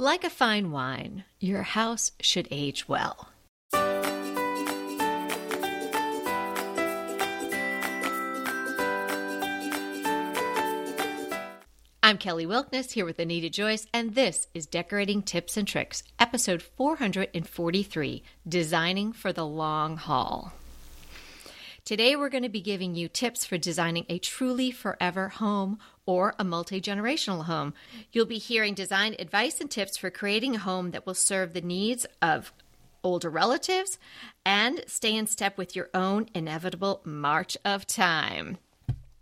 Like a fine wine, your house should age well. I'm Kelly Wilkniss here with Anita Joyce, and this is Decorating Tips and Tricks, episode 443 Designing for the Long Haul. Today, we're going to be giving you tips for designing a truly forever home or a multi generational home. You'll be hearing design advice and tips for creating a home that will serve the needs of older relatives and stay in step with your own inevitable march of time.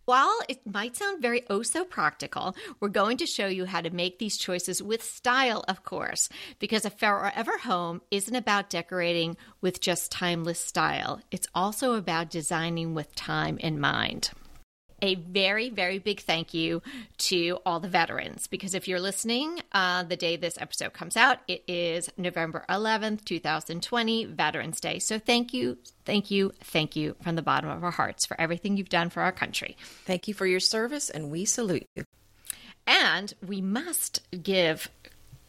While it might sound very oh so practical, we're going to show you how to make these choices with style, of course, because a forever home isn't about decorating with just timeless style. It's also about designing with time in mind a very, very big thank you to all the veterans because if you're listening uh, the day this episode comes out, it is November 11th, 2020, Veterans Day. So thank you, thank you, thank you from the bottom of our hearts for everything you've done for our country. Thank you for your service, and we salute you. And we must give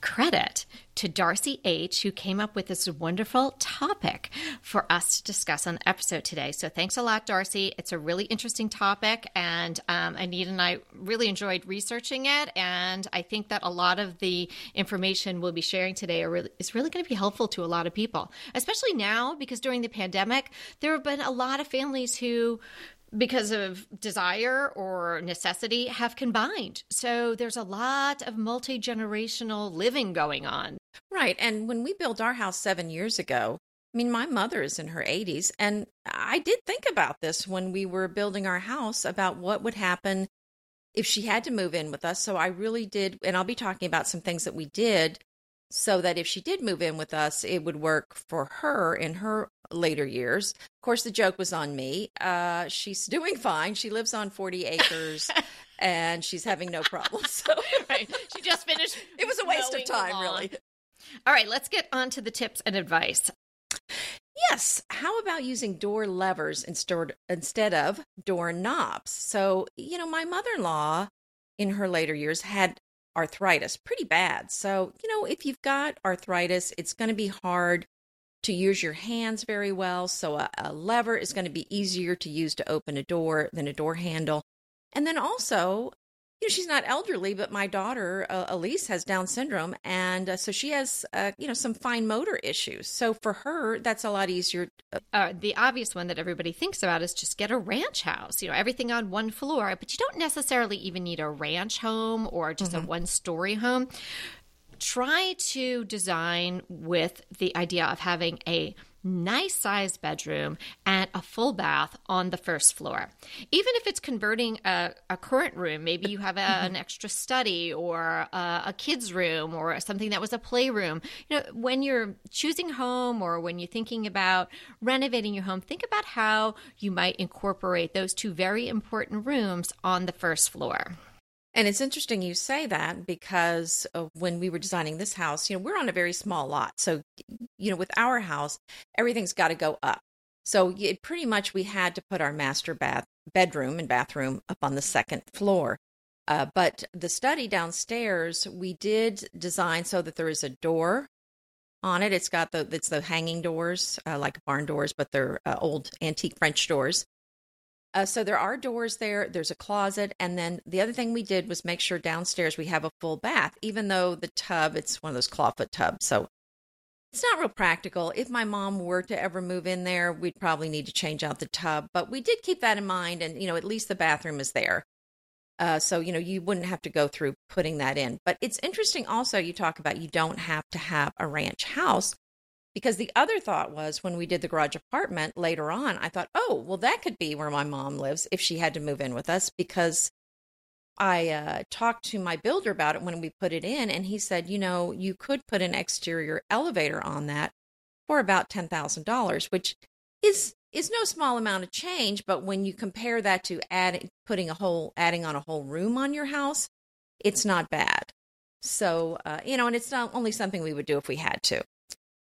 credit to Darcy H., who came up with this wonderful topic for us to discuss on the episode today. So thanks a lot, Darcy. It's a really interesting topic, and um, Anita and I really enjoyed researching it. And I think that a lot of the information we'll be sharing today really, is really going to be helpful to a lot of people, especially now because during the pandemic, there have been a lot of families who because of desire or necessity have combined. So there's a lot of multi generational living going on. Right. And when we built our house seven years ago, I mean, my mother is in her 80s. And I did think about this when we were building our house about what would happen if she had to move in with us. So I really did. And I'll be talking about some things that we did so that if she did move in with us, it would work for her in her later years. Of course, the joke was on me. Uh, she's doing fine. She lives on 40 acres. and she's having no problems. So right. she just finished. It was a waste of time, really. All right, let's get on to the tips and advice. Yes. How about using door levers instead of door knobs? So, you know, my mother in law in her later years had arthritis pretty bad. So, you know, if you've got arthritis, it's going to be hard to use your hands very well. So, a, a lever is going to be easier to use to open a door than a door handle. And then also, you know, she's not elderly, but my daughter uh, Elise has Down syndrome, and uh, so she has, uh, you know, some fine motor issues. So for her, that's a lot easier. Uh, the obvious one that everybody thinks about is just get a ranch house. You know, everything on one floor, but you don't necessarily even need a ranch home or just mm-hmm. a one-story home. Try to design with the idea of having a nice sized bedroom and a full bath on the first floor. Even if it's converting a, a current room, maybe you have a, an extra study or a, a kid's room or something that was a playroom. You know, when you're choosing home or when you're thinking about renovating your home, think about how you might incorporate those two very important rooms on the first floor. And it's interesting you say that because when we were designing this house, you know, we're on a very small lot. So, you know, with our house, everything's got to go up. So it pretty much we had to put our master bath bedroom and bathroom up on the second floor. Uh, but the study downstairs, we did design so that there is a door on it. It's got the it's the hanging doors, uh, like barn doors, but they're uh, old antique French doors. Uh, so there are doors there. There's a closet, and then the other thing we did was make sure downstairs we have a full bath. Even though the tub, it's one of those clawfoot tubs, so it's not real practical. If my mom were to ever move in there, we'd probably need to change out the tub. But we did keep that in mind, and you know, at least the bathroom is there. Uh, so you know, you wouldn't have to go through putting that in. But it's interesting. Also, you talk about you don't have to have a ranch house because the other thought was when we did the garage apartment later on, I thought, oh, well, that could be where my mom lives if she had to move in with us because I uh, talked to my builder about it when we put it in, and he said, you know, you could put an exterior elevator on that for about ten thousand dollars, which is is no small amount of change. But when you compare that to adding putting a whole adding on a whole room on your house, it's not bad. So uh, you know, and it's not only something we would do if we had to.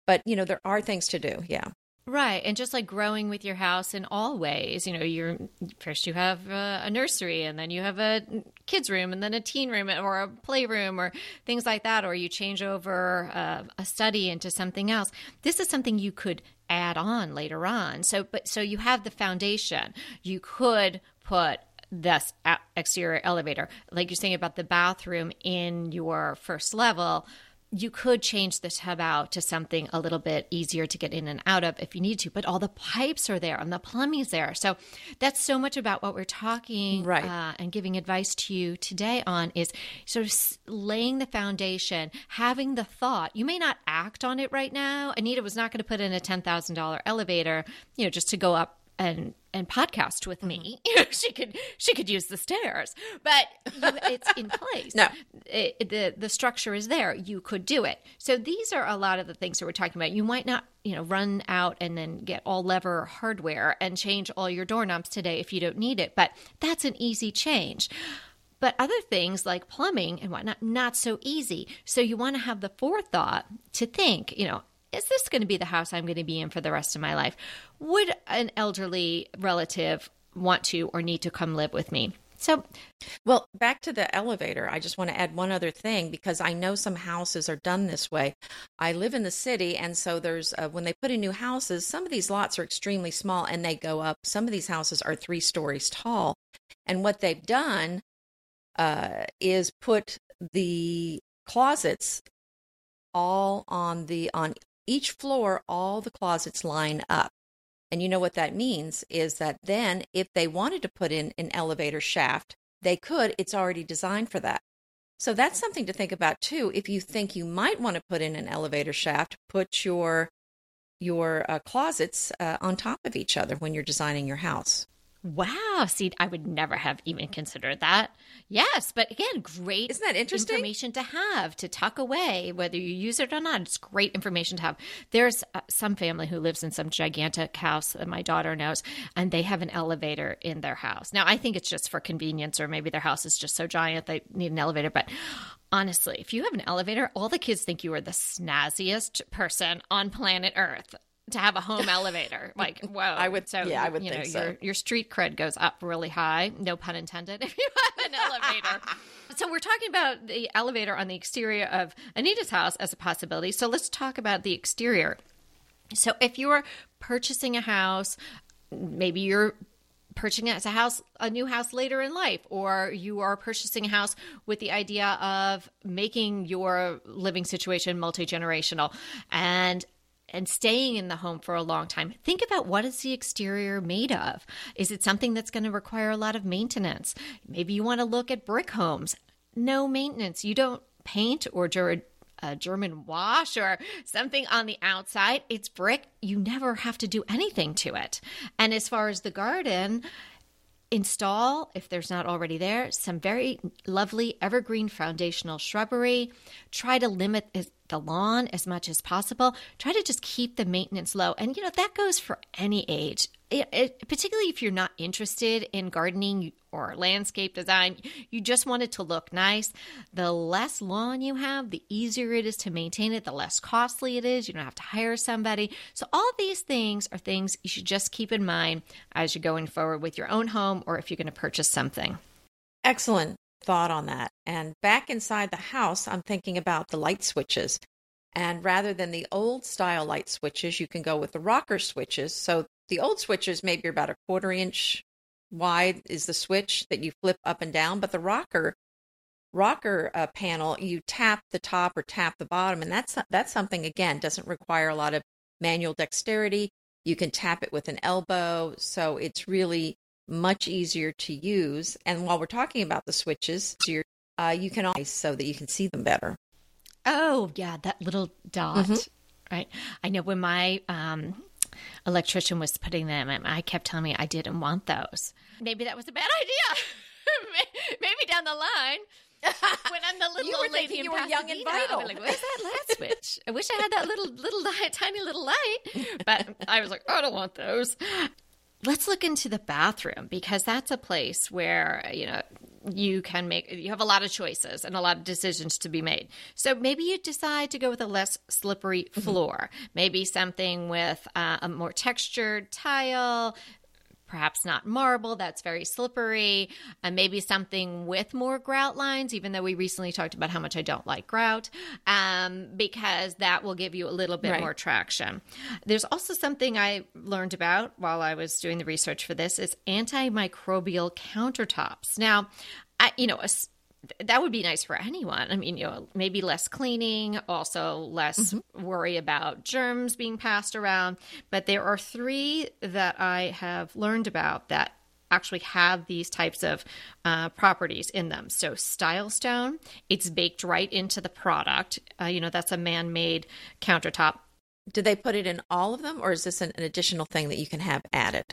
But, you know, there are things to do. Yeah. Right. And just like growing with your house in all ways, you know, you're first you have a, a, nursery and then you have a kids room and then a teen room or a playroom or things like that, or you change over uh, a study into something else. This is something you could add on later on. So, but so you have the foundation. You could put this exterior elevator, like you're saying about the bathroom in your first level you could change the tub out to something a little bit easier to get in and out of if you need to, but all the pipes are there and the plumbing's there. So that's so much about what we're talking right. uh, and giving advice to you today on is sort of laying the foundation, having the thought. You may not act on it right now. Anita was not going to put in a $10,000 elevator, you know, just to go up and and podcast with me. Mm-hmm. she could she could use the stairs, but it's in place. no, it, the the structure is there. You could do it. So these are a lot of the things that we're talking about. You might not you know run out and then get all lever hardware and change all your doorknobs today if you don't need it, but that's an easy change. But other things like plumbing and whatnot, not so easy. So you want to have the forethought to think, you know, is this going to be the house I'm going to be in for the rest of my life? Would an elderly relative want to or need to come live with me? So, well, back to the elevator, I just want to add one other thing because I know some houses are done this way. I live in the city, and so there's uh, when they put in new houses, some of these lots are extremely small and they go up. Some of these houses are three stories tall. And what they've done uh, is put the closets all on the on each floor, all the closets line up. And you know what that means is that then if they wanted to put in an elevator shaft, they could. It's already designed for that. So that's something to think about too. If you think you might want to put in an elevator shaft, put your your uh, closets uh, on top of each other when you're designing your house. Wow. See, I would never have even considered that. Yes, but again, great Isn't that interesting? information to have to tuck away, whether you use it or not. It's great information to have. There's uh, some family who lives in some gigantic house that my daughter knows, and they have an elevator in their house. Now, I think it's just for convenience, or maybe their house is just so giant they need an elevator. But honestly, if you have an elevator, all the kids think you are the snazziest person on planet Earth to have a home elevator. Like, whoa. I would, so, yeah, I would you think know, so. Your, your street cred goes up really high, no pun intended, if you have an elevator. so we're talking about the elevator on the exterior of Anita's house as a possibility. So let's talk about the exterior. So if you're purchasing a house, maybe you're purchasing it as a house a new house later in life or you are purchasing a house with the idea of making your living situation multi-generational and and staying in the home for a long time, think about what is the exterior made of? Is it something that's going to require a lot of maintenance? Maybe you want to look at brick homes. No maintenance. You don't paint or a uh, German wash or something on the outside. It's brick. You never have to do anything to it. And as far as the garden, install, if there's not already there, some very lovely evergreen foundational shrubbery. Try to limit the lawn as much as possible. Try to just keep the maintenance low. And, you know, that goes for any age. It, it, particularly if you're not interested in gardening or landscape design, you just want it to look nice. The less lawn you have, the easier it is to maintain it, the less costly it is. You don't have to hire somebody. So, all these things are things you should just keep in mind as you're going forward with your own home or if you're going to purchase something. Excellent thought on that. And back inside the house, I'm thinking about the light switches. And rather than the old style light switches, you can go with the rocker switches. So the old switches maybe about a quarter inch wide is the switch that you flip up and down, but the rocker rocker uh, panel you tap the top or tap the bottom, and that's that's something again doesn't require a lot of manual dexterity. You can tap it with an elbow, so it's really much easier to use. And while we're talking about the switches, uh, you can always so that you can see them better. Oh yeah, that little dot. Mm-hmm. Right. I know when my um, electrician was putting them, and I kept telling me I didn't want those. Maybe that was a bad idea. Maybe down the line. when I'm the little you were lady you were young and vital. Like, where's that light switch? I wish I had that little, little, tiny little light. But I was like, I don't want those let's look into the bathroom because that's a place where, you know, you can make you have a lot of choices and a lot of decisions to be made. So maybe you decide to go with a less slippery Mm-hmm. floor, maybe something with uh, a more textured tile, perhaps not marble that's very slippery and maybe something with more grout lines even though we recently talked about how much i don't like grout um, because that will give you a little bit Right. more traction there's also something i learned about while i was doing the research for this is antimicrobial countertops now I, you know a that would be nice for anyone. I mean, you know, maybe less cleaning, also less worry about germs being passed around. But there are three that I have learned about that actually have these types of uh, properties in them. So, Silestone, it's baked right into the product. Uh, you know, that's a man made countertop. Do they put it in all of them, or is this an, an additional thing that you can have added?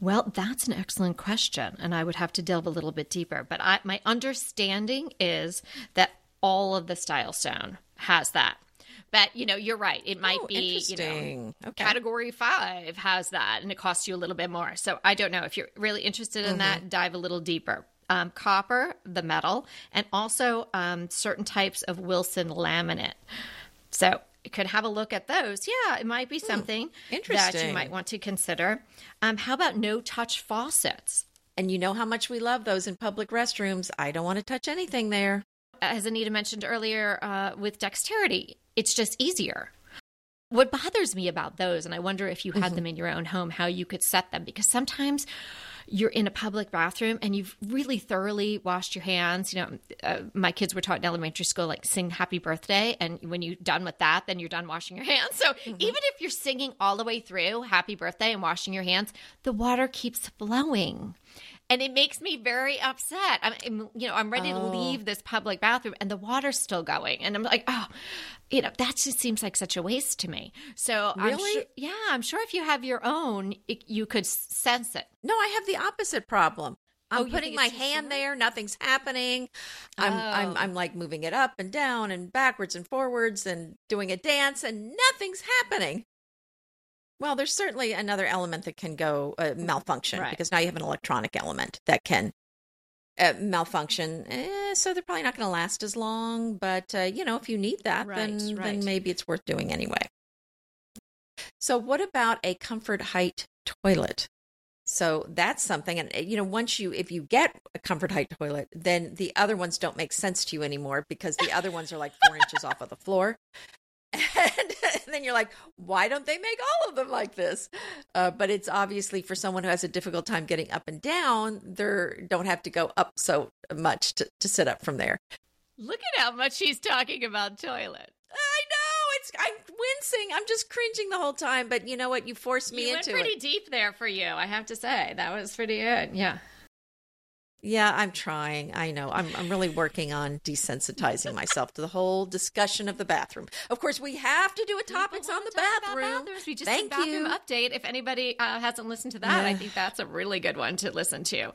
Well, that's an excellent question, and I would have to delve a little bit deeper. But I, my understanding is that all of the Silestone has that. But you know, you're right. It might Oh, be you know okay. category five has that, and it costs you a little bit more. So I don't know if you're really interested in that. Dive a little deeper. Um, copper, the metal, and also um, certain types of Wilson laminate. So could have a look at those. Yeah, it might be something interesting that you might want to consider. Um, how about no touch faucets? And you know how much we love those in public restrooms. I don't want to touch anything there. As Anita mentioned earlier, uh, with dexterity, it's just easier. What bothers me about those, and I wonder if you had them in your own home, how you could set them, because sometimes you're in a public bathroom and you've really thoroughly washed your hands. You know, uh, my kids were taught in elementary school, like sing happy birthday. And when you're done with that, then you're done washing your hands. So even if you're singing all the way through happy birthday and washing your hands, the water keeps flowing. And it makes me very upset. I'm, I'm- you know, I'm ready to Oh. leave this public bathroom and the water's still going. And I'm like, oh, you know, that just seems like such a waste to me. So I'm Really? sure, yeah, I'm sure if you have your own, it, you could sense it. No, I have the opposite problem. I'm Oh, putting my hand there, nothing's happening. I'm I'm Oh. I'm like moving it up and down and backwards and forwards and doing a dance and nothing's happening. Well, there's certainly another element that can go uh, malfunction Right. because now you have an electronic element that can uh, malfunction. Eh, so they're probably not going to last as long. But uh, you know, if you need that, Right, then right. then maybe it's worth doing anyway. So, what about a comfort height toilet? So that's something, and uh, you know, once you if you get a comfort height toilet, then the other ones don't make sense to you anymore because the other ones are like four inches off of the floor, and then you're like, why don't they make all of them like this? Uh, but it's obviously for someone who has a difficult time getting up and down, they don't have to go up so much to, to sit up from there. Look at how much he's talking about toilet. I know it's I'm wincing, I'm just cringing the whole time. But you know what? You forced me you went into pretty it. deep there for you, I have to say. That was pretty good. Yeah. Yeah, I'm trying. I know. I'm I'm really working on desensitizing myself to the whole discussion of the bathroom. Of course, we have to do a topics on the wanna talk about bathroom. We just Thank did bathroom you. update. If anybody uh, hasn't listened to that, I think that's a really good one to listen to.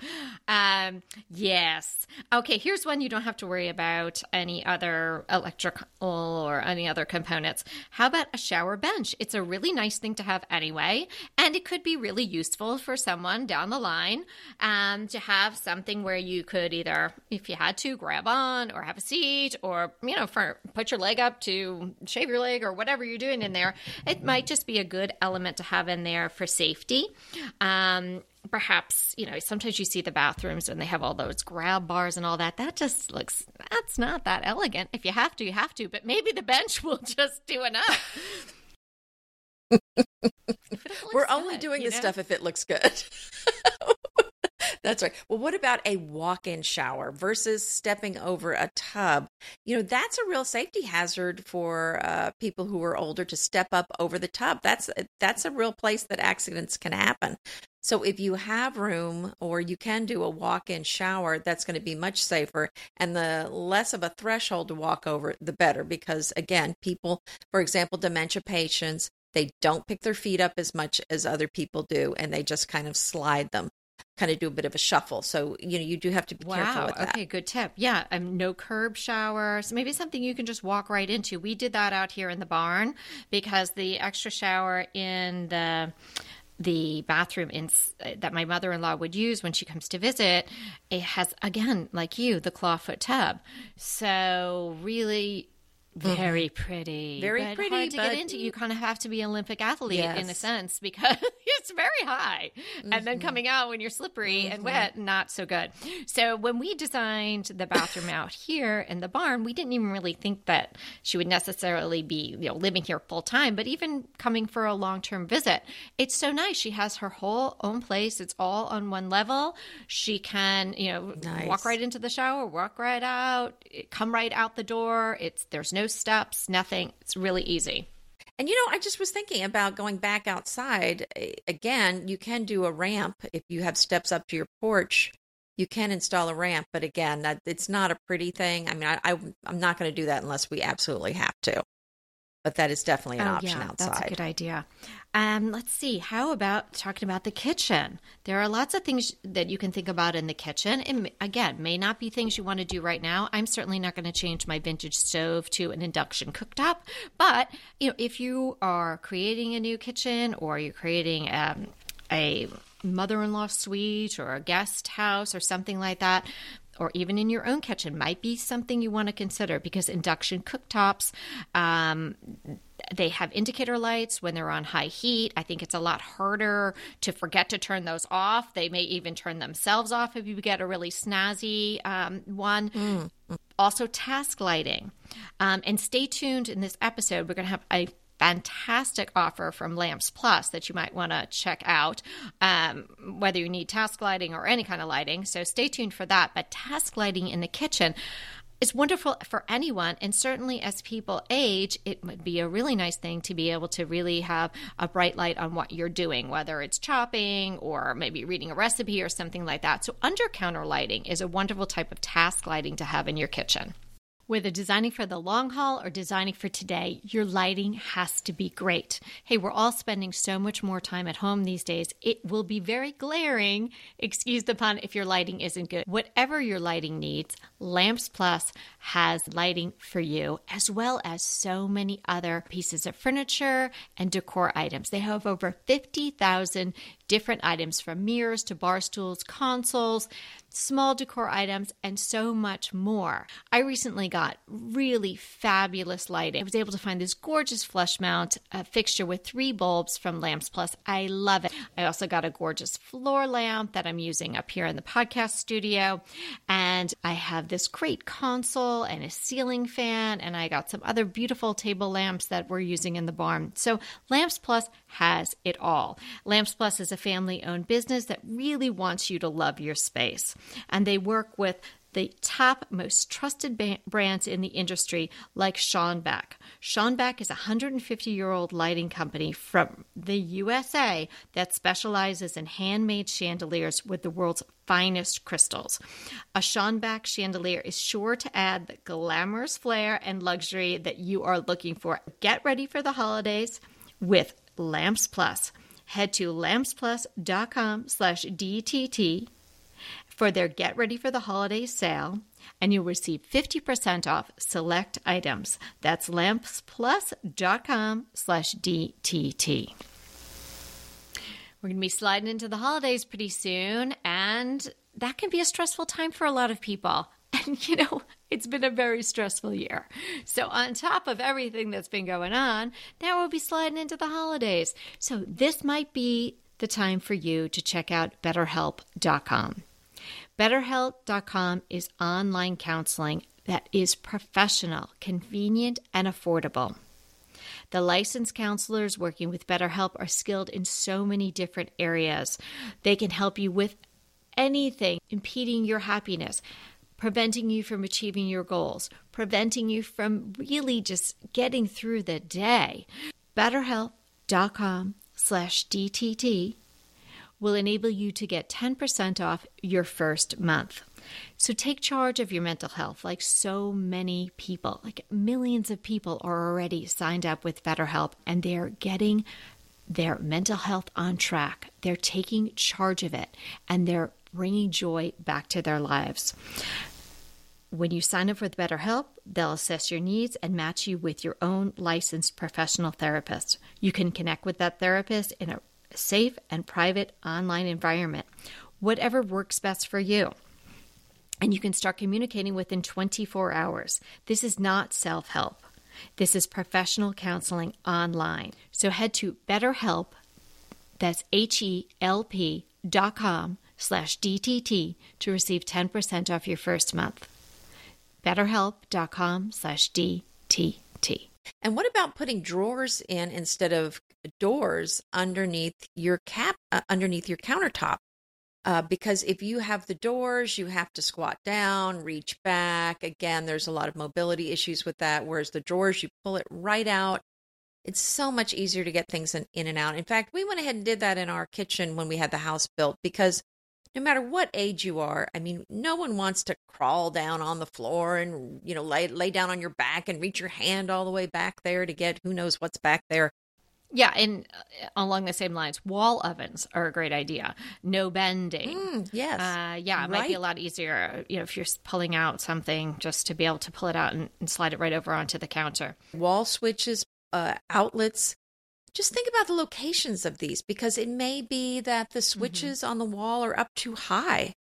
Um, yes. Okay. Here's one you don't have to worry about any other electrical or any other components. How about a shower bench? It's a really nice thing to have anyway, and it could be really useful for someone down the line um, to have something where you could either, if you had to, grab on or have a seat or, you know, for put your leg up to shave your leg or whatever you're doing in there. It might just be a good element to have in there for safety. Um, perhaps, you know, sometimes you see the bathrooms and they have all those grab bars and all that. That just looks, that's not that elegant. If you have to, you have to, but maybe the bench will just do enough. If it looks We're only good, doing this know? stuff if it looks good. That's right. Well, what about a walk-in shower versus stepping over a tub? You know, that's a real safety hazard for uh, people who are older to step up over the tub. That's that's a real place that accidents can happen. So if you have room or you can do a walk-in shower, that's going to be much safer and the less of a threshold to walk over, the better because again, people, for example, dementia patients, they don't pick their feet up as much as other people do and they just kind of slide them, kind of do a bit of a shuffle. So, you know, you do have to be careful Wow. with that. Okay, good tip. Yeah, um, no curb showers. Maybe something you can just walk right into. We did that out here in the barn because the extra shower in the the bathroom in, that my mother in law would use when she comes to visit, it has, again, like you, the clawfoot tub. So, really very mm. pretty, Very but pretty, hard to but- get into. You mm. kind of have to be an Olympic athlete in a sense because it's very high, and Mm-hmm. then coming out when you're slippery and mm-hmm. wet, not so good. So when we designed the bathroom out here in the barn, we didn't even really think that she would necessarily be, you know, living here full time. But even coming for a long term visit, it's so nice. She has her whole own place. It's all on one level. She can, you know, walk right into the shower, walk right out, come right out the door. It's there's no steps, nothing. It's really easy. And you know, I just was thinking about going back outside. Eh, again, you can do a ramp if you have steps up to your porch. You can install a ramp, but again, that it's not a pretty thing. I mean, I, I I'm not going to do that unless we absolutely have to. But that is definitely an option outside. Oh, That's a good idea. Um, let's see. How about talking about the kitchen? There are lots of things that you can think about in the kitchen. And again, may not be things you want to do right now. I'm certainly not going to change my vintage stove to an induction cooktop. But you know, if you are creating a new kitchen or you're creating um, a mother-in-law suite or a guest house or something like that or even in your own kitchen might be something you want to consider because induction cooktops um, they have indicator lights when they're on high heat. I think it's a lot harder to forget to turn those off. They may even turn themselves off if you get a really snazzy um, one. Also, task lighting. Um, and stay tuned in this episode. We're going to have a fantastic offer from Lamps Plus that you might want to check out, um, whether you need task lighting or any kind of lighting. So stay tuned for that. But task lighting in the kitchen is wonderful for anyone. And certainly as people age, it would be a really nice thing to be able to really have a bright light on what you're doing, whether it's chopping or maybe reading a recipe or something like that. So under counter lighting is a wonderful type of task lighting to have in your kitchen. Whether designing for the long haul or designing for today, your lighting has to be great. Hey, we're all spending so much more time at home these days. It will be very glaring, excuse the pun, if your lighting isn't good. Whatever your lighting needs, Lamps Plus has lighting for you, as well as so many other pieces of furniture and decor items. They have over 50,000 different items from mirrors to bar stools, consoles, small decor items, and so much more. I recently got really fabulous lighting. I was able to find this gorgeous flush mount fixture with three bulbs from Lamps Plus. I love it. I also got a gorgeous floor lamp that I'm using up here in the podcast studio. And I have this great console and a ceiling fan, and I got some other beautiful table lamps that we're using in the barn. So Lamps Plus has it all. Lamps Plus is a family owned business that really wants you to love your space. And they work with the top most trusted ba- brands in the industry like Schonbek. Schonbek is a 150 year old lighting company from the USA that specializes in handmade chandeliers with the world's finest crystals. A Schonbek chandelier is sure to add the glamorous flair and luxury that you are looking for. Get ready for the holidays with Lamps Plus. Head to lampsplus.com slash DTT for their Get Ready for the Holidays sale, and you'll receive 50% off select items. That's lampsplus.com slash DTT. We're going to be sliding into the holidays pretty soon, and that can be a stressful time for a lot of people. You know, it's been a very stressful year. So, on top of everything that's been going on, now we'll be sliding into the holidays. So, this might be the time for you to check out BetterHelp.com. BetterHelp.com is online counseling that is professional, convenient, and affordable. The licensed counselors working with BetterHelp are skilled in so many different areas. They can help you with anything impeding your happiness, preventing you from achieving your goals, preventing you from really just getting through the day. BetterHelp.com slash DTT will enable you to get 10% off your first month. So take charge of your mental health like so many people, like millions of people are already signed up with BetterHelp and they're getting their mental health on track. They're taking charge of it and they're bringing joy back to their lives. When you sign up with BetterHelp, they'll assess your needs and match you with your own licensed professional therapist. You can connect with that therapist in a safe and private online environment, whatever works best for you. And you can start communicating within 24 hours. This is not self help. This is professional counseling online. So head to BetterHelp, that's H E L P dot com slash DTT to receive 10% off your first month. BetterHelp.com slash DTT. And what about putting drawers in instead of doors underneath your cap uh, underneath your countertop? Uh, because if you have the doors, you have to squat down, reach back. Again, there's a lot of mobility issues with that. Whereas the drawers, you pull it right out. It's so much easier to get things in, in and out. In fact, we went ahead and did that in our kitchen when we had the house built because no matter what age you are, I mean, no one wants to crawl down on the floor and, you know, lay, lay down on your back and reach your hand all the way back there to get who knows what's back there. Yeah, and uh, along the same lines, wall ovens are a great idea. No bending. Mm, yes. Uh, yeah, it might be a lot easier, you know, if you're pulling out something just to be able to pull it out and, and slide it right over onto the counter. Wall switches, uh, outlets. Just think about the locations of these because it may be that the switches on the wall are up too high.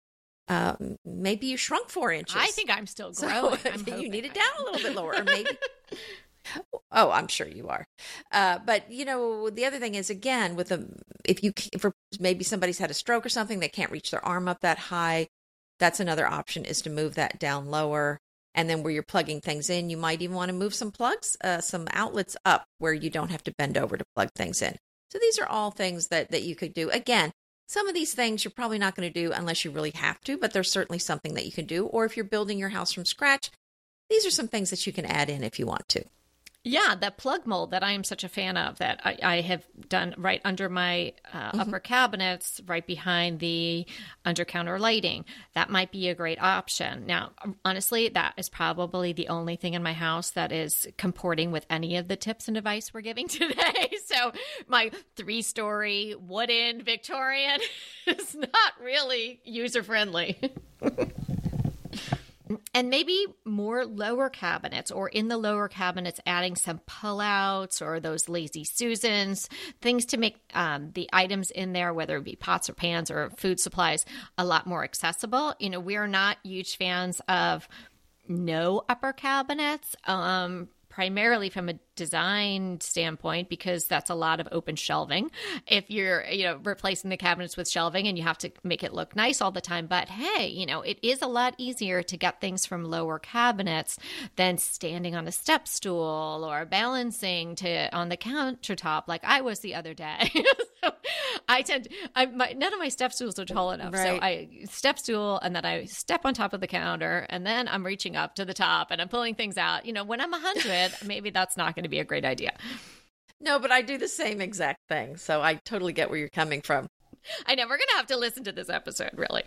Um, maybe you shrunk four inches. I think I'm still So growing. I'm you need it down a little bit lower, or maybe. oh, I'm sure you are. Uh, but you know, the other thing is again with a if you for maybe somebody's had a stroke or something, they can't reach their arm up that high. That's another option is to move that down lower. And then where you're plugging things in, you might even want to move some plugs, uh, some outlets up where you don't have to bend over to plug things in. So these are all things that that you could do. Again, some of these things you're probably not going to do unless you really have to, but there's certainly something that you can do. Or if you're building your house from scratch, these are some things that you can add in if you want to. Yeah, that plug mold that I am such a fan of that I, I have done right under my uh, Mm-hmm. upper cabinets, right behind the under counter lighting. That might be a great option. Now, honestly, that is probably the only thing in my house that is comporting with any of the tips and advice we're giving today. So, my three story wooden Victorian is not really user friendly. and maybe more lower cabinets or in the lower cabinets adding some pullouts or those lazy susans things to make um, the items in there whether it be pots or pans or food supplies a lot more accessible. You know we're not huge fans of no upper cabinets um, primarily from a design standpoint because that's a lot of open shelving. If you're you know replacing the cabinets with shelving and you have to make it look nice all the time but hey you know it is a lot easier to get things from lower cabinets than standing on a step stool or balancing to on the countertop like i was the other day. So i tend I, my, none of my step stools are tall enough. So i step stool and then i step on top of the counter and then i'm reaching up to the top and i'm pulling things out. You know when i'm 100 maybe that's not going to be a great idea No, but I do the same exact thing. So I totally get where you're coming from. i know we're going to have to listen to this episode really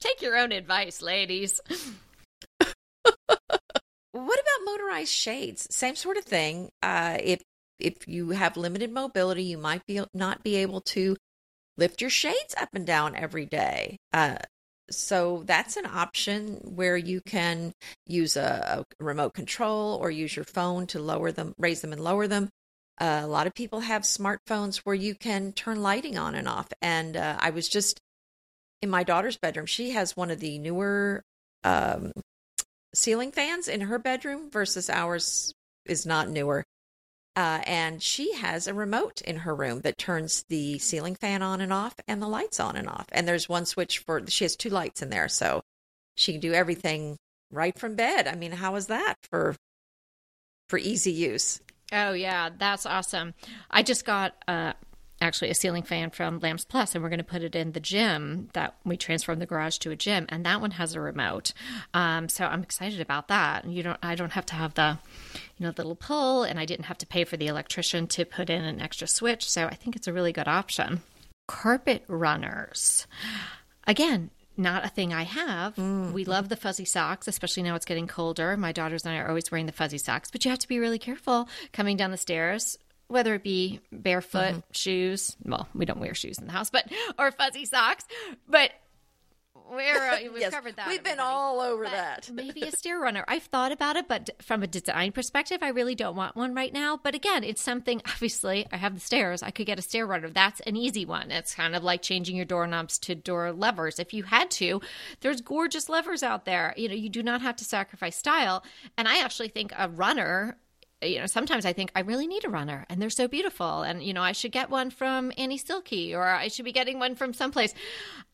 take your own advice ladies What about motorized shades? Same sort of thing. Uh, if if you have limited mobility, you might be not be able to lift your shades up and down every day. Uh, so that's an option where you can use a, a remote control or use your phone to lower them, raise them, and lower them. Uh, a lot of people have smartphones where you can turn lighting on and off. And uh, I was just in my daughter's bedroom. She has one of the newer um, ceiling fans in her bedroom versus ours is not newer. Uh, and she has a remote in her room that turns the ceiling fan on and off and the lights on and off. And there's one switch for, she has two lights in there. So she can do everything right from bed. I mean, how is that for, for easy use? Oh yeah, that's awesome. I just got uh actually a ceiling fan from Lamps Plus and we're going to put it in the gym that we transformed the garage to a gym and that one has a remote. Um so I'm excited about that. You don't I don't have to have the you know the little pull and I didn't have to pay for the electrician to put in an extra switch, so I think it's a really good option. Carpet runners. Again, not a thing I have. We love the fuzzy socks, especially now it's getting colder. My daughters and I are always wearing the fuzzy socks, but you have to be really careful coming down the stairs, whether it be barefoot, shoes. Well, we don't wear shoes in the house, but or fuzzy socks. But We're, uh, we've Yes, covered that. We've been everybody. all over But that. maybe a stair runner. I've thought about it, but from a design perspective, I really don't want one right now. But again, it's something, obviously, I have the stairs. I could get a stair runner. That's an easy one. It's kind of like changing your doorknobs to door levers. If you had to, there's gorgeous levers out there. You know, you do not have to sacrifice style. And I actually think a runner you know, sometimes I think I really need a runner and they're so beautiful. And, you know, I should get one from Annie Selke or I should be getting one from someplace.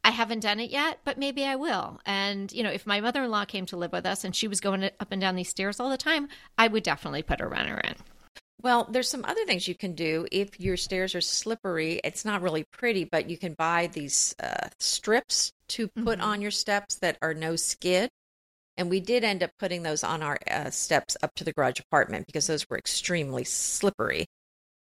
I haven't done it yet, but maybe I will. And, you know, if my mother in law came to live with us and she was going up and down these stairs all the time, I would definitely put a runner in. Well, there's some other things you can do if your stairs are slippery. It's not really pretty, but you can buy these uh, strips to put Mhm. on your steps that are no skid. And we did end up putting those on our uh, steps up to the garage apartment because those were extremely slippery.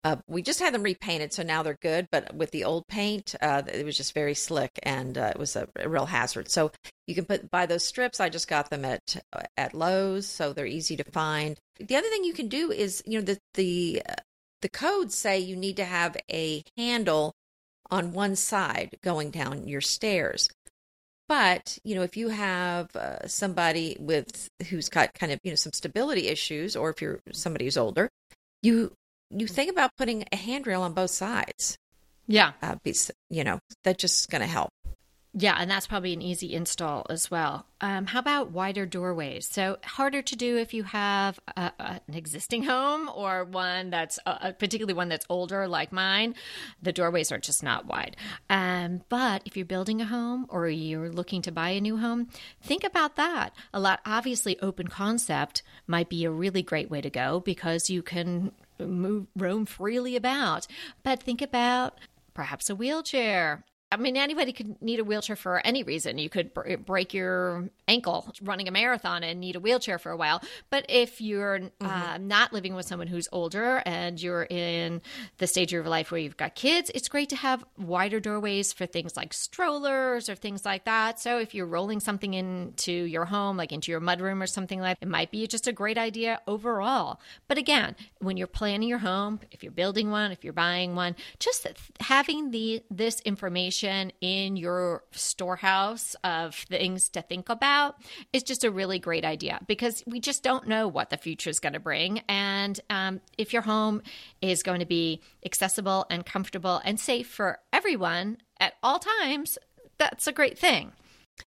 Uh, we just had them repainted, so now they're good. But with the old paint, uh, it was just very slick, and uh, it was a, a real hazard. So you can put buy those strips. I just got them at at Lowe's, so they're easy to find. The other thing you can do is, you know, the the uh, the codes say you need to have a handle on one side going down your stairs. But you know, if you have uh, somebody with who's got kind of you know some stability issues, or if you're somebody who's older, you you think about putting a handrail on both sides. Yeah. Uh, you know, that's just going to help. Yeah, and that's probably an easy install as well. Um, how about wider doorways? So harder to do if you have a, a, an existing home or one that's uh, particularly one that's older, like mine. The doorways are just not wide. Um, but if you're building a home or you're looking to buy a new home, think about that. A lot, obviously, open concept might be a really great way to go because you can move roam freely about. But think about perhaps a wheelchair I mean, anybody could need a wheelchair for any reason. You could br- break your ankle running a marathon and need a wheelchair for a while. But if you're mm-hmm. uh, not living with someone who's older and you're in the stage of your life where you've got kids, it's great to have wider doorways for things like strollers or things like that. So if you're rolling something into your home, like into your mudroom or something like that, it might be just a great idea overall. But again, when you're planning your home, if you're building one, if you're buying one, just having the this information in your storehouse of things to think about is just a really great idea because we just don't know what the future is going to bring. And um, if your home is going to be accessible and comfortable and safe for everyone at all times, that's a great thing.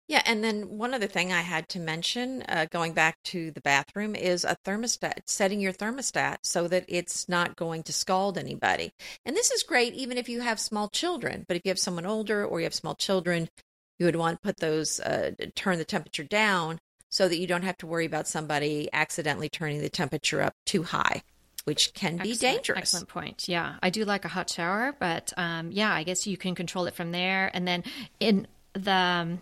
Yeah, and then one other thing I had to mention, uh, going back to the bathroom, is a thermostat, setting your thermostat so that it's not going to scald anybody. And this is great even if you have small children, but if you have someone older or you have small children, you would want to put those, uh, turn the temperature down so that you don't have to worry about somebody accidentally turning the temperature up too high. Which can be excellent, dangerous. Excellent point. Yeah, I do like a hot shower, but um, yeah, I guess you can control it from there. And then in the um,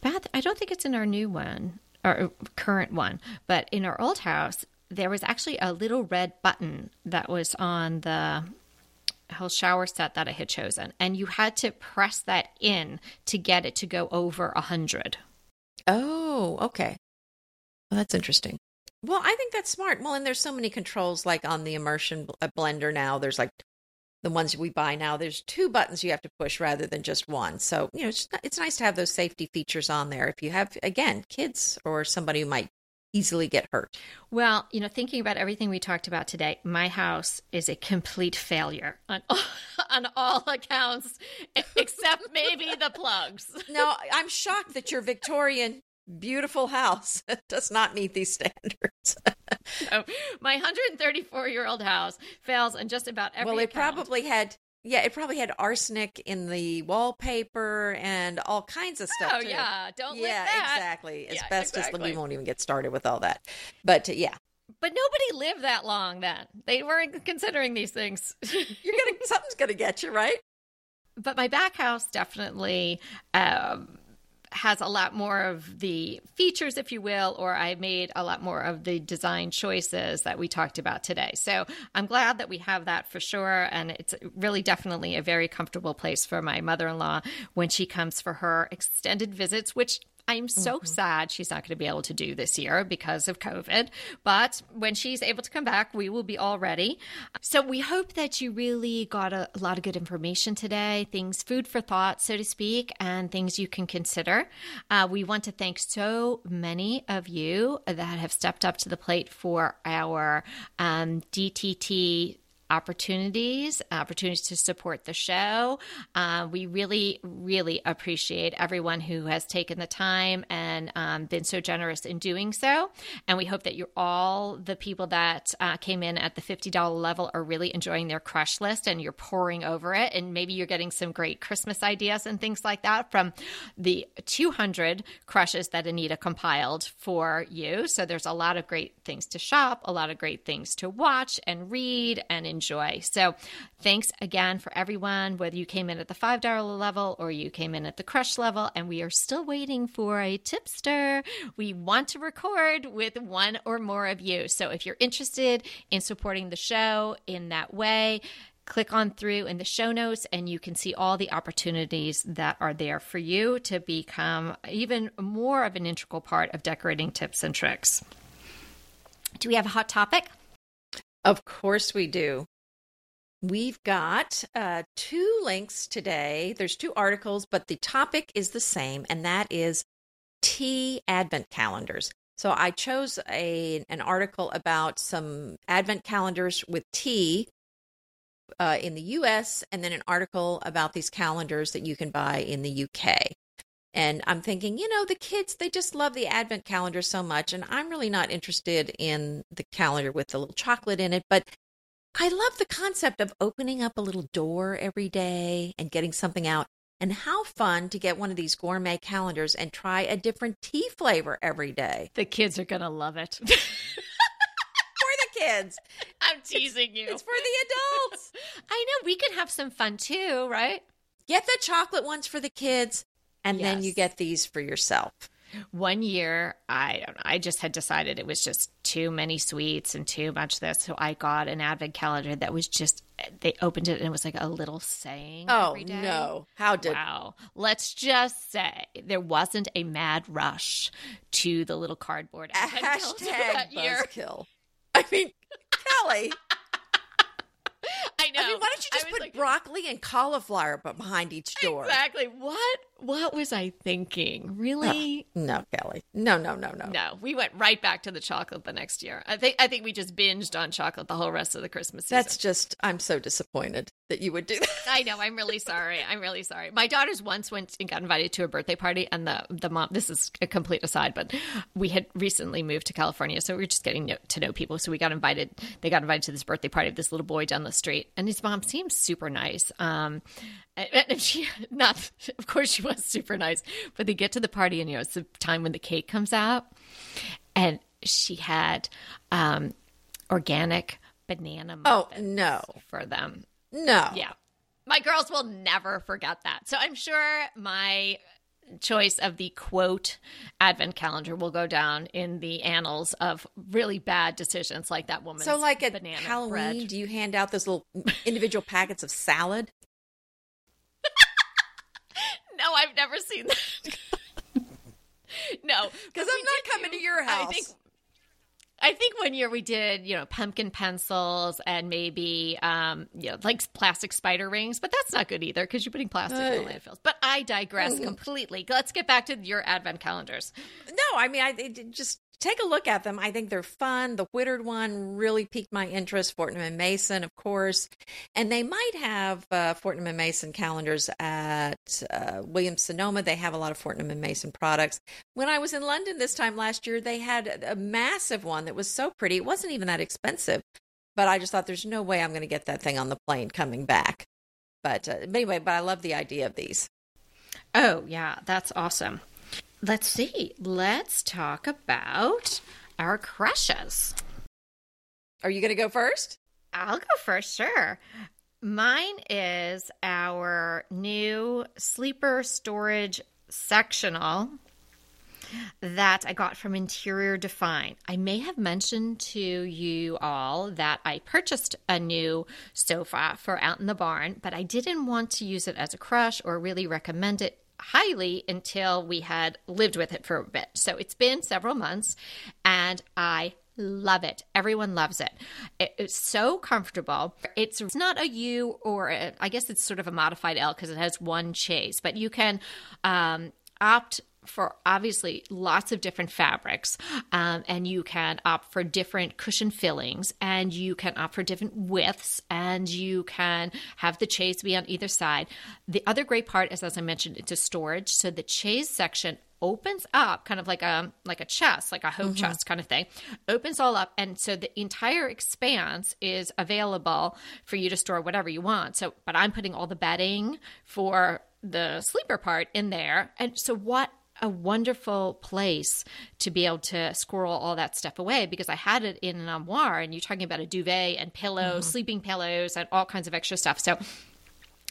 bath i don't think it's in our new one or current one but in our old house there was actually a little red button that was on the whole shower set that i had chosen and you had to press that in to get it to go over a Oh, okay. Well, that's interesting. Well i think that's smart. Well and there's so many controls like on the immersion uh, blender now. There's like the ones we buy now, there's two buttons you have to push rather than just one. So, you know, it's, it's nice to have those safety features on there if you have, again, kids or somebody who might easily get hurt. Well, you know, thinking about everything we talked about today, my house is a complete failure on all, on all accounts, except maybe the plugs. No, I'm shocked that your Victorian beautiful house does not meet these standards. my 134 year old house fails on just about every. Well, it account. probably had. Yeah, it probably had arsenic in the wallpaper and all kinds of stuff. Oh too. yeah, don't yeah, that. exactly. Yeah, Asbestos. exactly. We won't even get started with all that. But uh, yeah, But nobody lived that long then. They weren't considering these things. you're gonna something's gonna get you right. but my back house definitely um, has a lot more of the features, if you will, or I made a lot more of the design choices that we talked about today. So I'm glad that we have that for sure. And it's really definitely a very comfortable place for my mother in law when she comes for her extended visits, which I'm so mm-hmm. sad she's not going to be able to do this year because of COVID. But when she's able to come back, we will be all ready. So we hope that you really got a, a lot of good information today, things, food for thought, so to speak, and things you can consider. Uh, we want to thank so many of you that have stepped up to the plate for our um, DTT opportunities, opportunities to support the show. Uh, we really, really appreciate everyone who has taken the time and um, been so generous in doing so. And we hope that you're all the people that uh, came in at the $50 level are really enjoying their crush list and you're pouring over it. And maybe you're getting some great Christmas ideas and things like that from the 200 crushes that Anita compiled for you. So there's a lot of great things to shop, a lot of great things to watch and read and enjoy enjoy. So, thanks again for everyone, whether you came in at the $5 level or you came in at the crush level. And we are still waiting for a tipster. We want to record with one or more of you. So, if you're interested in supporting the show in that way, click on through in the show notes and you can see all the opportunities that are there for you to become even more of an integral part of decorating tips and tricks. Do we have a hot topic? Of course we do. We've got uh, two links today. There's two articles, but the topic is the same, and that is tea advent calendars. So I chose a an article about some advent calendars with tea uh, in the U.S., and then an article about these calendars that you can buy in the U.K. And I'm thinking, you know, the kids, they just love the advent calendar so much. And I'm really not interested in the calendar with the little chocolate in it. But I love the concept of opening up a little door every day and getting something out. And how fun to get one of these gourmet calendars and try a different tea flavor every day. The kids are going to love it. for the kids. I'm teasing you. It's for the adults. I know. We can have some fun too, right? Get the chocolate ones for the kids, and yes. then you get these for yourself. One year, I don't know, I just had decided it was just too many sweets and too much this. So I got an advent calendar that was just, they opened it and it was like a little saying. Oh, no. How did. Wow. Let's just say there wasn't a mad rush to the little cardboard advent Hashtag buzzkill. I mean, Kelly. I know. I mean, why don't you just put like, broccoli and cauliflower behind each door? Exactly. What what was I thinking? Really? Oh, no, Kelly. No, no, no, no. No. We went right back to the chocolate the next year. I think I think we just binged on chocolate the whole rest of the Christmas season. That's just I'm so disappointed that you would do that. I know. I'm really sorry. I'm really sorry. My daughters once went and got invited to a birthday party and the the mom this is a complete aside, but we had recently moved to California, so we were just getting to know people. So we got invited they got invited to this birthday party of this little boy down the street and his mom seems super nice. Um and she not of course she was super nice but they get to the party and you know it's the time when the cake comes out. And she had um organic banana oh no. for them. No. Yeah. My girls will never forget that. So i'm sure my choice of the quote advent calendar will go down in the annals of really bad decisions like that woman so like at halloween bread. do you hand out those little individual packets of salad no, I've never seen that. no, because I'm not coming to your house. I think, I think one year we did, you know, pumpkin pencils and maybe, um, you know, like plastic spider rings, but that's not good either because you're putting plastic uh, in the landfills. But I digress mm-hmm. completely. Let's get back to your advent calendars. No, I mean, I just take a look at them. I think they're fun. The Whittard one really piqued my interest. Fortnum and Mason, of course, and they might have uh, Fortnum and Mason calendars at uh, Williams Sonoma. They have a lot of Fortnum and Mason products. When I was in London this time last year, they had a massive one that was so pretty. It wasn't even that expensive, but I just thought there's no way I'm going to get that thing on the plane coming back. But uh, anyway, but I love the idea of these. Oh yeah, that's awesome. Let's see. Let's talk about our crushes. Are you going to go first? I'll go first, sure. Mine is our new sleeper storage sectional that I got from Interior Define. I may have mentioned to you all that I purchased a new sofa for out in the barn, but I didn't want to use it as a crush or really recommend it highly until we had lived with it for a bit. So it's been several months and I love it. Everyone loves it. it. It's so comfortable. It's not a U or a, I guess it's sort of a modified L because it has one chase, but you can um, opt for obviously lots of different fabrics, um, and you can opt for different cushion fillings, and you can opt for different widths, and you can have the chaise be on either side. The other great part is, as I mentioned, it's a storage. So the chaise section opens up kind of like a like a chest like a home mm-hmm. chest kind of thing opens all up and so the entire expanse is available for you to store whatever you want so but i'm putting all the bedding for the sleeper part in there and so what a wonderful place to be able to squirrel all that stuff away because I had it in an armoire and you're talking about a duvet and pillows, mm-hmm. sleeping pillows, and all kinds of extra stuff. So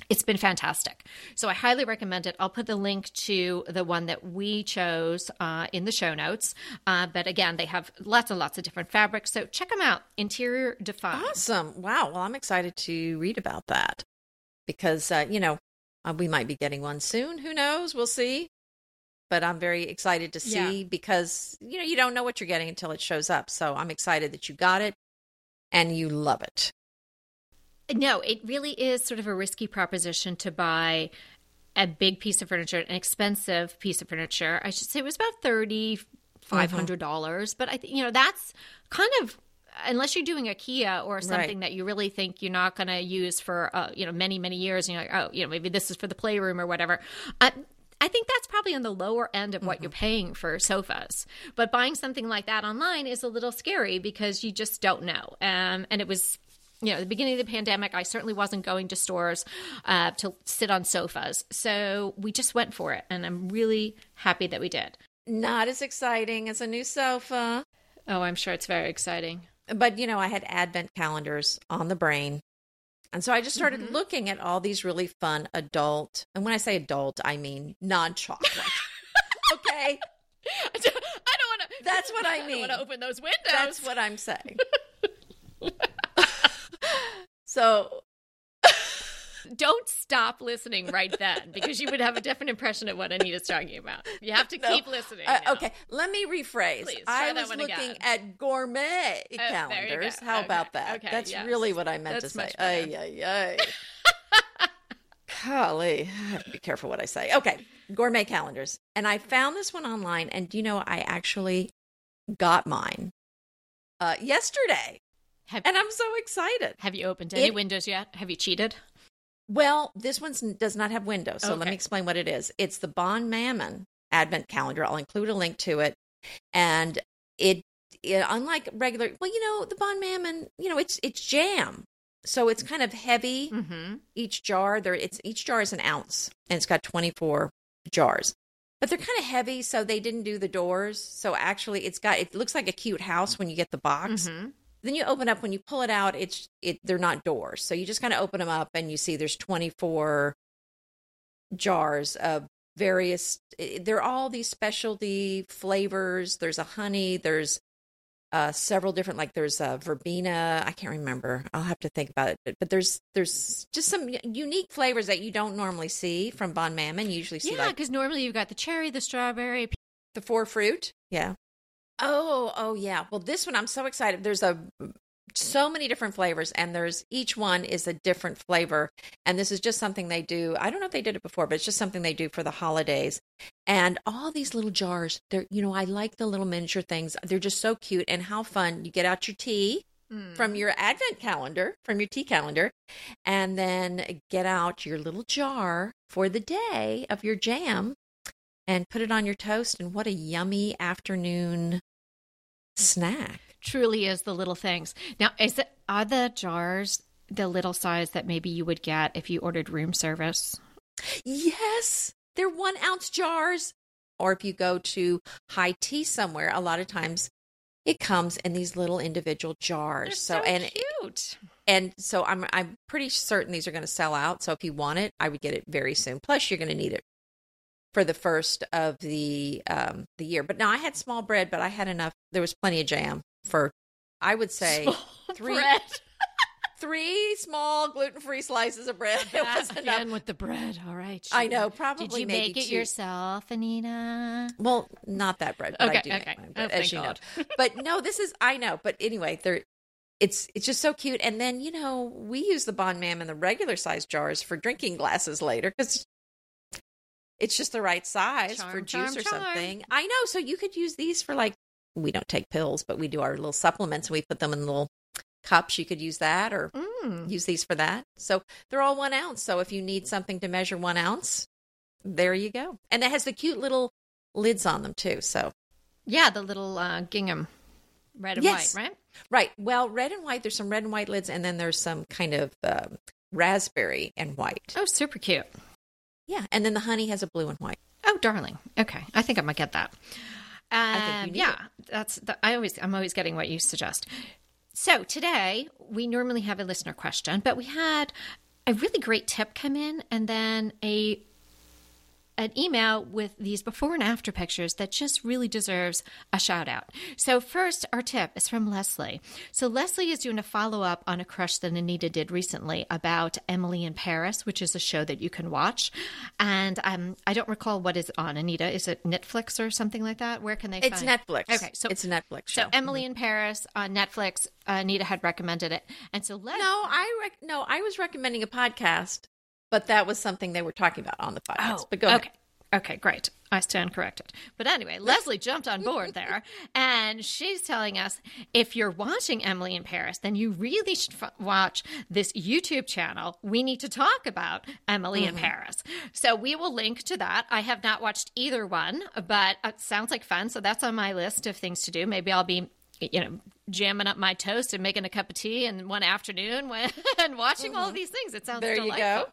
it's been fantastic. So I highly recommend it. I'll put the link to the one that we chose uh, in the show notes. Uh, but again, they have lots and lots of different fabrics. So check them out. Interior Define. Awesome. Wow. Well, I'm excited to read about that because, uh, you know, uh, we might be getting one soon. Who knows? We'll see but I'm very excited to see yeah. because you know you don't know what you're getting until it shows up. So I'm excited that you got it and you love it. No, it really is sort of a risky proposition to buy a big piece of furniture, an expensive piece of furniture. I should say it was about thirty five hundred dollars, mm-hmm. but I think you know that's kind of unless you're doing IKEA or something right. that you really think you're not going to use for uh, you know many many years, and you're like, oh, you know, maybe this is for the playroom or whatever. Uh, I think that's probably on the lower end of what mm-hmm. you're paying for sofas. But buying something like that online is a little scary because you just don't know. Um, and it was you know, the beginning of the pandemic, I certainly wasn't going to stores uh, to sit on sofas. So we just went for it. And I'm really happy that we did. Not as exciting as a new sofa. Oh, I'm sure it's very exciting. But, you know, I had advent calendars on the brain and so I just started mm-hmm. looking at all these really fun adult, and when I say adult, I mean non chocolate. okay. I don't want to. That's what I mean. I want to open those windows. That's what I'm saying. so don't stop listening right then because you would have a different impression of what Anita's talking about. You have to no. keep listening. Uh, okay, let me rephrase. Please, I was looking again. at gourmet oh, calendars. How okay. about that? Okay, That's yes. really what I meant That's to say. Ay, ay, ay. Golly, be careful what I say. Okay, gourmet calendars. And I found this one online, and you know, I actually got mine uh, yesterday. Have, and I'm so excited. Have you opened any it, windows yet? Have you cheated? Well, this one does not have windows. So okay. let me explain what it is. It's the Bonne Maman Advent Calendar. I'll include a link to it. And it, it unlike regular, well, you know, the Bonne Maman, you know, it's it's jam. So it's kind of heavy. Mm-hmm. Each jar, there, it's each jar is an ounce, and it's got twenty four jars. But they're kind of heavy, so they didn't do the doors. So actually, it's got it looks like a cute house when you get the box. Mm-hmm. Then you open up when you pull it out, it's it they're not doors. So you just kind of open them up and you see there's 24 jars of various they're all these specialty flavors. There's a honey, there's uh, several different like there's a verbena i can't remember i'll have to think about it but there's there's just some unique flavors that you don't normally see from Bonne Maman you usually see yeah because like, normally you've got the cherry the strawberry the four fruit yeah Oh, oh yeah. Well, this one I'm so excited. There's a so many different flavors and there's each one is a different flavor and this is just something they do i don't know if they did it before but it's just something they do for the holidays and all these little jars they're you know i like the little miniature things they're just so cute and how fun you get out your tea mm. from your advent calendar from your tea calendar and then get out your little jar for the day of your jam and put it on your toast and what a yummy afternoon snack. Truly is the little things. Now, is it are the jars the little size that maybe you would get if you ordered room service? Yes, they're one ounce jars. Or if you go to high tea somewhere, a lot of times it comes in these little individual jars. so, so and cute. And so I'm I'm pretty certain these are going to sell out. So if you want it, I would get it very soon. Plus, you're going to need it for the first of the um, the year. But now I had small bread, but I had enough. There was plenty of jam for, I would say, small three bread. three small gluten-free slices of bread. It was enough. With the bread. All right. I know, probably Did you make it two. yourself, Anita? Well, not that bread. But I Okay, do make okay. mine, Oh, but thank as you know. But no, this is I know. But anyway, they're it's it's just so cute. And then you know we use the Bonne Maman the regular size jars for drinking glasses later because it's just the right size Charm, for juice charm, or charm. something. I know. So you could use these for like we don't take pills, but we do our little supplements and we put them in little cups. You could use that or Mm. use these for that. So they're all one ounce. So if you need something to measure one ounce, there you go. And it has the cute little lids on them too. So Yeah, the little uh, gingham, red and Yes. white, right? right, well, red and white. There's some red and white lids, and then there's some kind of um, raspberry and white. Oh, super cute. Yeah, and then the honey has a blue and white. Oh, darling. Okay, I think I might get that. Um, think you need yeah, that's. The, I always, I'm always getting what you suggest. So today we normally have a listener question, but we had a really great tip come in, and then a an email with these before and after pictures that just really deserves a shout out. So, first, our tip is from Leslie. So, Leslie is doing a follow up on a crush that Anita did recently about Emily in Paris, which is a show that you can watch. And um, I don't recall what is on, Anita. Is it Netflix or something like that? Where can they It's find Netflix. Okay, so it's a Netflix show. So, Emily in Paris on Netflix, uh, Anita had recommended it. And so, Leslie. no, I rec- no, I was recommending a podcast, but that was something they were talking about on the podcast. Oh, but go ahead. Oh, okay. Okay, great. I stand corrected. But anyway, Leslie jumped on board there, and she's telling us if you're watching Emily in Paris, then you really should f- watch this YouTube channel. We need to talk about Emily in mm-hmm. Paris. So we will link to that. I have not watched either one, but it sounds like fun. So that's on my list of things to do. Maybe I'll be you know, jamming up my toast and making a cup of tea in one afternoon when, and watching all these things. It sounds There you go.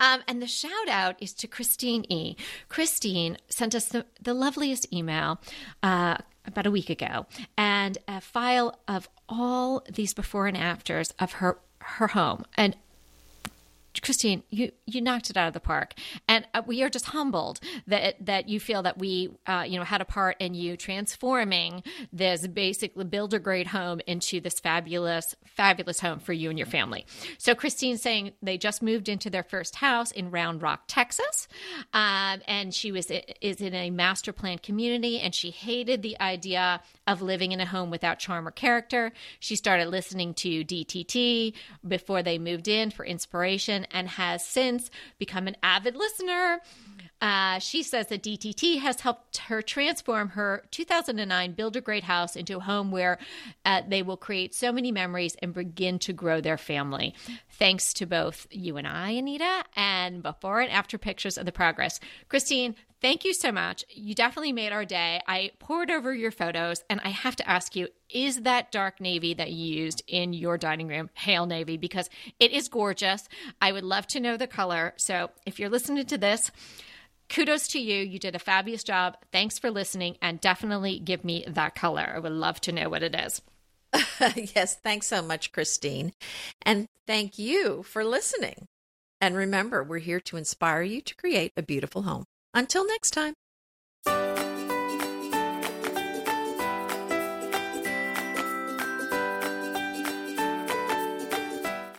Um, and the shout out is to Christine E. Christine sent us the, the loveliest email uh, about a week ago and a file of all these before and afters of her her home. And Christine, you you knocked it out of the park, and uh, we are just humbled that that you feel that we, uh, you know, had a part in you transforming this basically builder grade home into this fabulous, fabulous home for you and your family. So Christine's saying they just moved into their first house in Round Rock, Texas, um, and she was is in a master plan community, and she hated the idea of living in a home without charm or character. She started listening to DTT before they moved in for inspiration and has since become an avid listener. Uh, she says that DTT has helped her transform her 2009 builder Great house into a home where uh, they will create so many memories and begin to grow their family. Thanks to both you and I, Anita, and before and after pictures of the progress. Christine, thank you so much. You definitely made our day. I poured over your photos, and I have to ask you is that dark navy that you used in your dining room Hale Navy? Because it is gorgeous. I would love to know the color. So if you're listening to this, kudos to you. You did a fabulous job. Thanks for listening, and definitely give me that color. I would love to know what it is. yes, thanks so much, Christine. And thank you for listening. And remember, we're here to inspire you to create a beautiful home. Until next time.